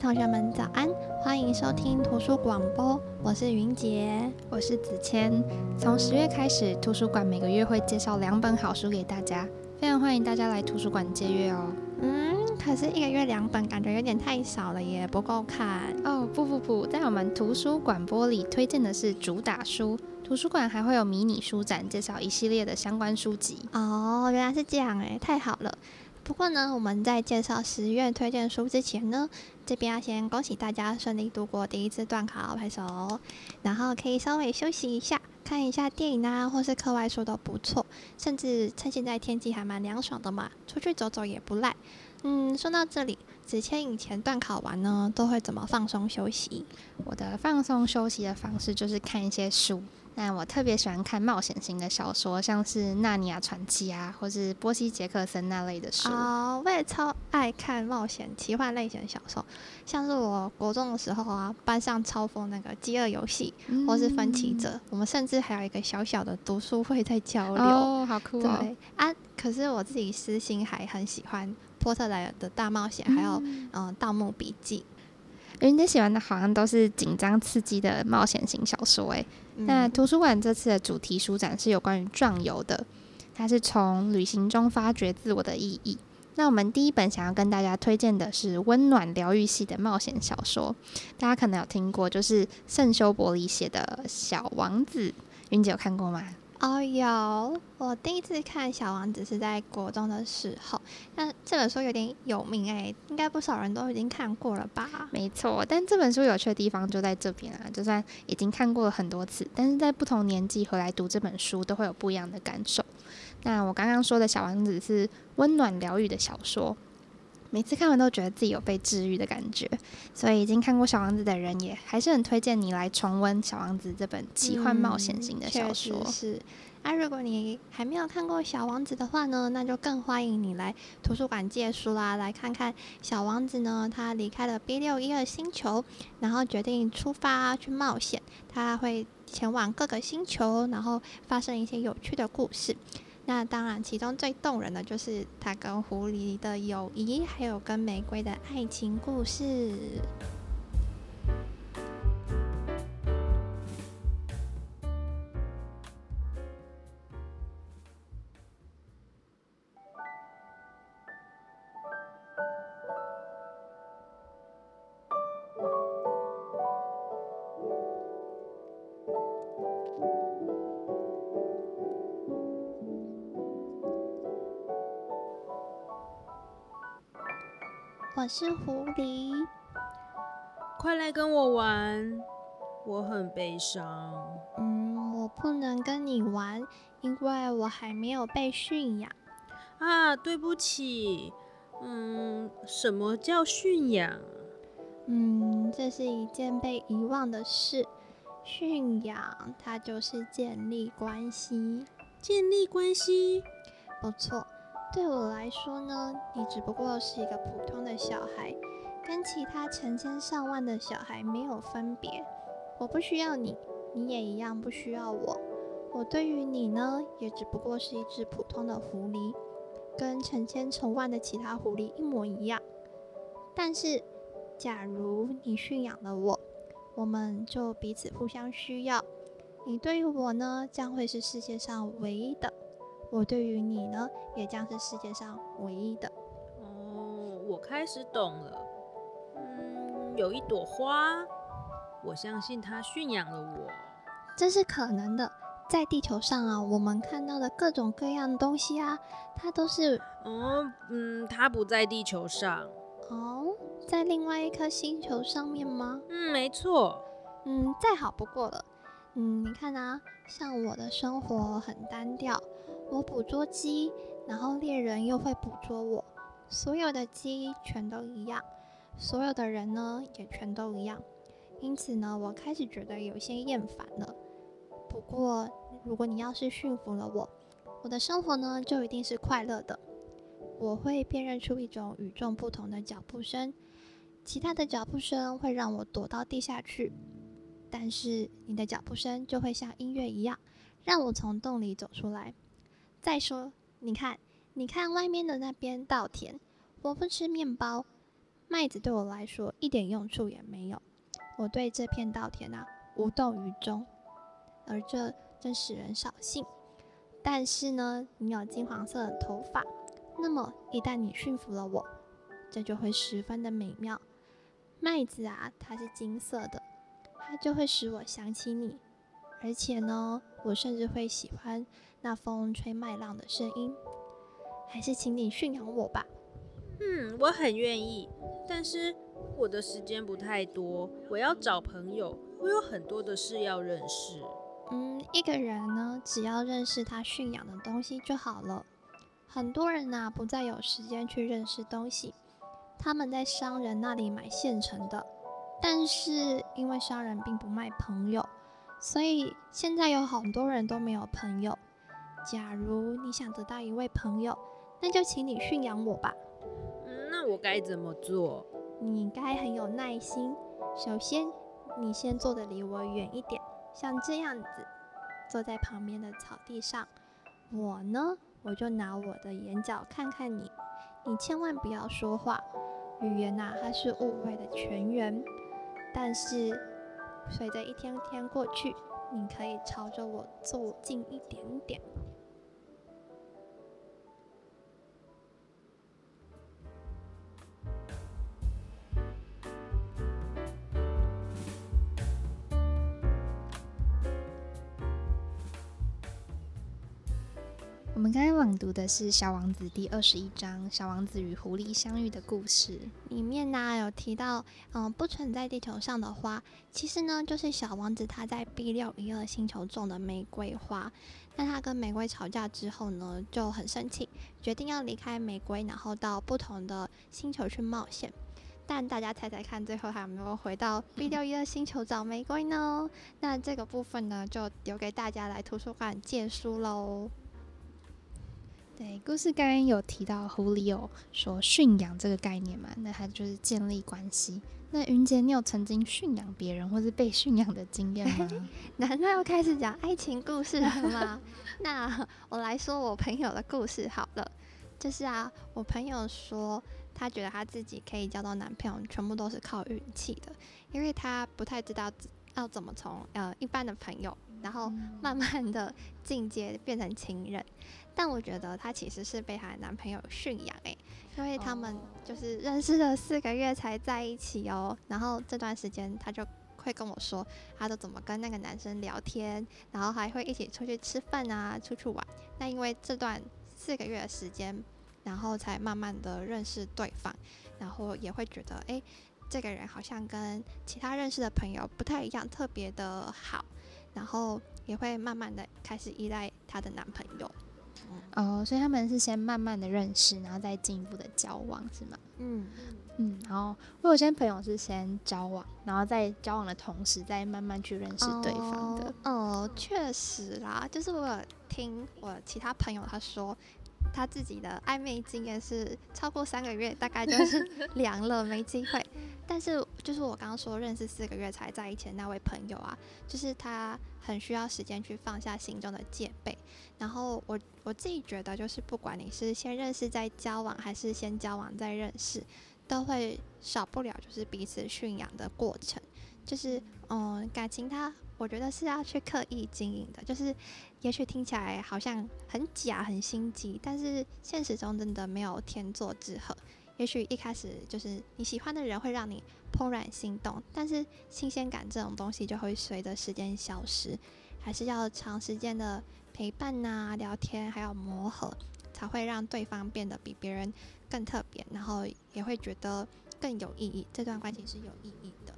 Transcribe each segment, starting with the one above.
位同学们早安，欢迎收听图书广播，我是云杰，我是子谦。从十月开始，图书馆每个月会介绍两本好书给大家，非常欢迎大家来图书馆借阅哦。嗯，可是一个月两本，感觉有点太少了耶，不够看哦。不不不，在我们图书馆播里推荐的是主打书，图书馆还会有迷你书展，介绍一系列的相关书籍。哦，原来是这样哎，太好了。不过呢，我们在介绍十月推荐书之前呢，这边要先恭喜大家顺利度过第一次段考，拍手。然后可以稍微休息一下，看一下电影啊，或是课外书都不错。甚至趁现在天气还蛮凉爽的嘛，出去走走也不赖。嗯，说到这里，子谦以前段考完呢，都会怎么放松休息？我的放松休息的方式就是看一些书。但我特别喜欢看冒险型的小说，像是《纳尼亚传奇》啊，或是波西·杰克森那类的书。哦，我也超爱看冒险奇幻类型的小说，像是我国中的时候啊，班上超疯那个《饥饿游戏》或是《分歧者》嗯，我们甚至还有一个小小的读书会在交流。哦，好酷哦！对啊，可是我自己私心还很喜欢《波特莱尔的大冒险》，还有嗯，《盗墓笔记》。人家喜欢的好像都是紧张刺激的冒险型小说诶。那图书馆这次的主题书展是有关于壮游的，它是从旅行中发掘自我的意义。那我们第一本想要跟大家推荐的是温暖疗愈系的冒险小说，大家可能有听过，就是圣修伯里写的《小王子》，云姐有看过吗？哦，有，我第一次看《小王子》是在国中的时候，但这本书有点有名诶，应该不少人都已经看过了吧？没错，但这本书有趣的地方就在这边啊，就算已经看过了很多次，但是在不同年纪回来读这本书，都会有不一样的感受。那我刚刚说的小王子是温暖疗愈的小说。每次看完都觉得自己有被治愈的感觉，所以已经看过《小王子》的人也还是很推荐你来重温《小王子》这本奇幻冒险型的小说。嗯、是，啊，如果你还没有看过《小王子》的话呢，那就更欢迎你来图书馆借书啦，来看看小王子呢，他离开了 B 六一二星球，然后决定出发去冒险，他会前往各个星球，然后发生一些有趣的故事。那当然，其中最动人的就是他跟狐狸的友谊，还有跟玫瑰的爱情故事。我是狐狸，快来跟我玩，我很悲伤。嗯，我不能跟你玩，因为我还没有被驯养。啊，对不起。嗯，什么叫驯养？嗯，这是一件被遗忘的事。驯养，它就是建立关系。建立关系？不错。对我来说呢，你只不过是一个普通的小孩，跟其他成千上万的小孩没有分别。我不需要你，你也一样不需要我。我对于你呢，也只不过是一只普通的狐狸，跟成千成万的其他狐狸一模一样。但是，假如你驯养了我，我们就彼此互相需要。你对于我呢，将会是世界上唯一的。我对于你呢，也将是世界上唯一的。哦，我开始懂了。嗯，有一朵花，我相信它驯养了我。这是可能的。在地球上啊，我们看到的各种各样的东西啊，它都是……哦，嗯，它不在地球上。哦，在另外一颗星球上面吗？嗯，没错。嗯，再好不过了。嗯，你看啊，像我的生活很单调。我捕捉鸡，然后猎人又会捕捉我。所有的鸡全都一样，所有的人呢也全都一样。因此呢，我开始觉得有些厌烦了。不过，如果你要是驯服了我，我的生活呢就一定是快乐的。我会辨认出一种与众不同的脚步声，其他的脚步声会让我躲到地下去，但是你的脚步声就会像音乐一样，让我从洞里走出来。再说，你看，你看外面的那边稻田，我不吃面包，麦子对我来说一点用处也没有，我对这片稻田啊无动于衷，而这真使人扫兴。但是呢，你有金黄色的头发，那么一旦你驯服了我，这就会十分的美妙。麦子啊，它是金色的，它就会使我想起你，而且呢，我甚至会喜欢那风吹麦浪的声音。还是请你驯养我吧。嗯，我很愿意，但是我的时间不太多，我要找朋友，我有很多的事要认识。嗯，一个人呢，只要认识他驯养的东西就好了。很多人呐，不再有时间去认识东西，他们在商人那里买现成的。但是因为商人并不卖朋友，所以现在有很多人都没有朋友。假如你想得到一位朋友，那就请你驯养我吧。嗯，那我该怎么做？你该很有耐心。首先，你先坐得离我远一点，像这样子，坐在旁边的草地上。我呢，我就拿我的眼角看看你。你千万不要说话，语言呐、啊，它是误会的泉源。但是，随着一天天过去，你可以朝着我走近一点点。我们刚才朗读的是《小王子》第二十一章《小王子与狐狸相遇的故事》。里面呢有提到，嗯，不存在地球上的花，其实呢就是小王子他在 B 六一二星球种的玫瑰花。那他跟玫瑰吵架之后呢，就很生气，决定要离开玫瑰，然后到不同的星球去冒险。但大家猜猜看，最后还有没有回到 B 六一二星球找玫瑰呢？那这个部分呢，就留给大家来图书馆借书喽。对，故事刚刚有提到狐狸有说驯养这个概念嘛？那它就是建立关系。那云姐，你有曾经驯养别人或是被驯养的经验吗？难道要开始讲爱情故事了吗？那我来说我朋友的故事好了。就是啊，我朋友说他觉得他自己可以交到男朋友，全部都是靠运气的，因为他不太知道要怎么从呃一般的朋友，然后慢慢的进阶变成情人。但我觉得她其实是被她的男朋友驯养诶，因为他们就是认识了四个月才在一起哦。然后这段时间，她就会跟我说，她都怎么跟那个男生聊天，然后还会一起出去吃饭啊，出去玩。那因为这段四个月的时间，然后才慢慢的认识对方，然后也会觉得，哎，这个人好像跟其他认识的朋友不太一样，特别的好，然后也会慢慢的开始依赖她的男朋友。哦，所以他们是先慢慢的认识，然后再进一步的交往，是吗？嗯嗯。然后我有些朋友是先交往，然后在交往的同时再慢慢去认识对方的。哦，哦，确实啦，就是我有听我其他朋友他说，他自己的暧昧经验是超过三个月，大概就是凉了，没机会。但是就是我刚刚说认识四个月才在一起的那位朋友啊，就是他很需要时间去放下心中的戒备。然后我我自己觉得，就是不管你是先认识再交往，还是先交往再认识，都会少不了就是彼此驯养的过程。就是嗯，感情它我觉得是要去刻意经营的。就是也许听起来好像很假很心机，但是现实中真的没有天作之合。也许一开始就是你喜欢的人会让你怦然心动，但是新鲜感这种东西就会随着时间消失，还是要长时间的陪伴呐、聊天，还有磨合，才会让对方变得比别人更特别，然后也会觉得更有意义。这段关系是有意义的。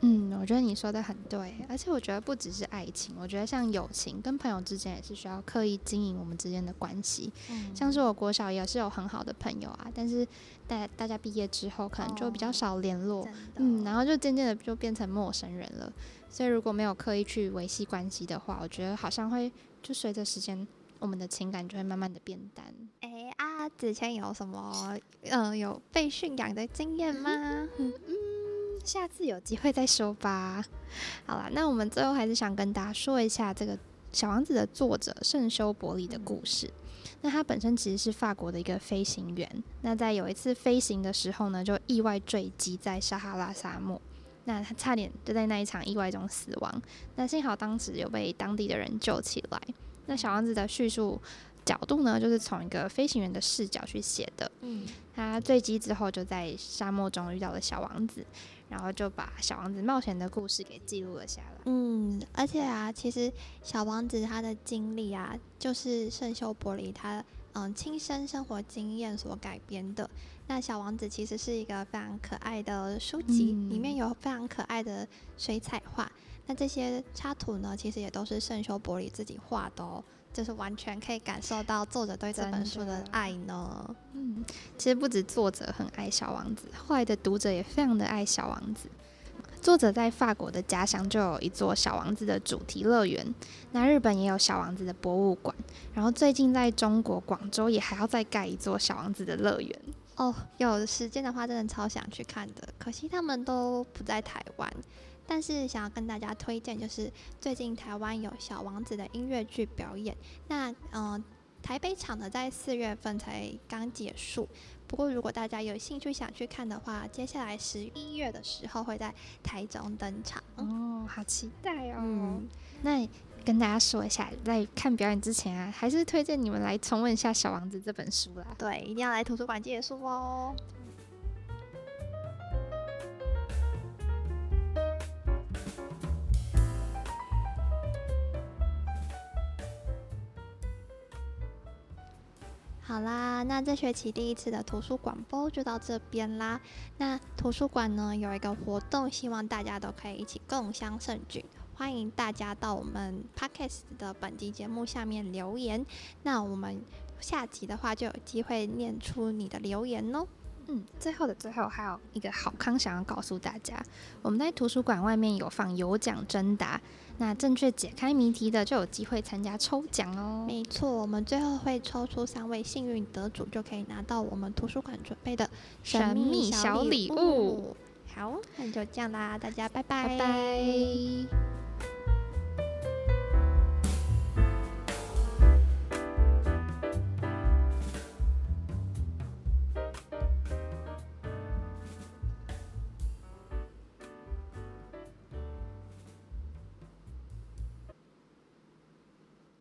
嗯，我觉得你说的很对，而且我觉得不只是爱情，我觉得像友情跟朋友之间也是需要刻意经营我们之间的关系。嗯，像是我国小也是有很好的朋友啊，但是大大家毕业之后可能就比较少联络，哦，嗯，然后就渐渐的就变成陌生人了。所以如果没有刻意去维系关系的话，我觉得好像会就随着时间，我们的情感就会慢慢的变淡。哎啊，之前有什么嗯、呃、有被驯养的经验吗？嗯 下次有机会再说吧。好了，那我们最后还是想跟大家说一下这个小王子的作者圣修伯里的故事。那他本身其实是法国的一个飞行员。那在有一次飞行的时候呢，就意外坠机在撒哈拉沙漠。那他差点就在那一场意外中死亡。那幸好当时有被当地的人救起来。那小王子的叙述角度呢，就是从一个飞行员的视角去写的。嗯，他坠机之后就在沙漠中遇到了小王子。然后就把小王子冒险的故事给记录了下来。嗯，而且啊，其实小王子他的经历啊，就是圣修伯里他嗯亲身生活经验所改编的。那小王子其实是一个非常可爱的书籍，嗯、里面有非常可爱的水彩画。那这些插图呢，其实也都是圣修伯里自己画的哦。就是完全可以感受到作者对这本书的爱呢。嗯，其实不止作者很爱小王子，后来的读者也非常的爱小王子。作者在法国的家乡就有一座小王子的主题乐园，那日本也有小王子的博物馆，然后最近在中国广州也还要再盖一座小王子的乐园。哦，有时间的话，真的超想去看的，可惜他们都不在台湾。但是想要跟大家推荐，就是最近台湾有小王子的音乐剧表演。那嗯、台北场的在四月份才刚结束。不过如果大家有兴趣想去看的话，接下来十一月的时候会在台中登场。哦，好期待哦！嗯、那跟大家说一下，在看表演之前啊，还是推荐你们来重温一下《小王子》这本书啦。对，一定要来图书馆借书哦。好啦，那这学期第一次的图书广播就到这边啦。那图书馆呢，有一个活动，希望大家都可以一起共襄盛举。欢迎大家到我们 Podcast 的本集节目下面留言，那我们下集的话就有机会念出你的留言哦。嗯，最后的最后还有一个好康想要告诉大家，我们在图书馆外面有放有奖征答。那正确解开谜题的就有机会参加抽奖哦。没错，我们最后会抽出三位幸运得主，就可以拿到我们图书馆准备的神秘小礼物。好，那就这样啦，大家拜拜。拜拜。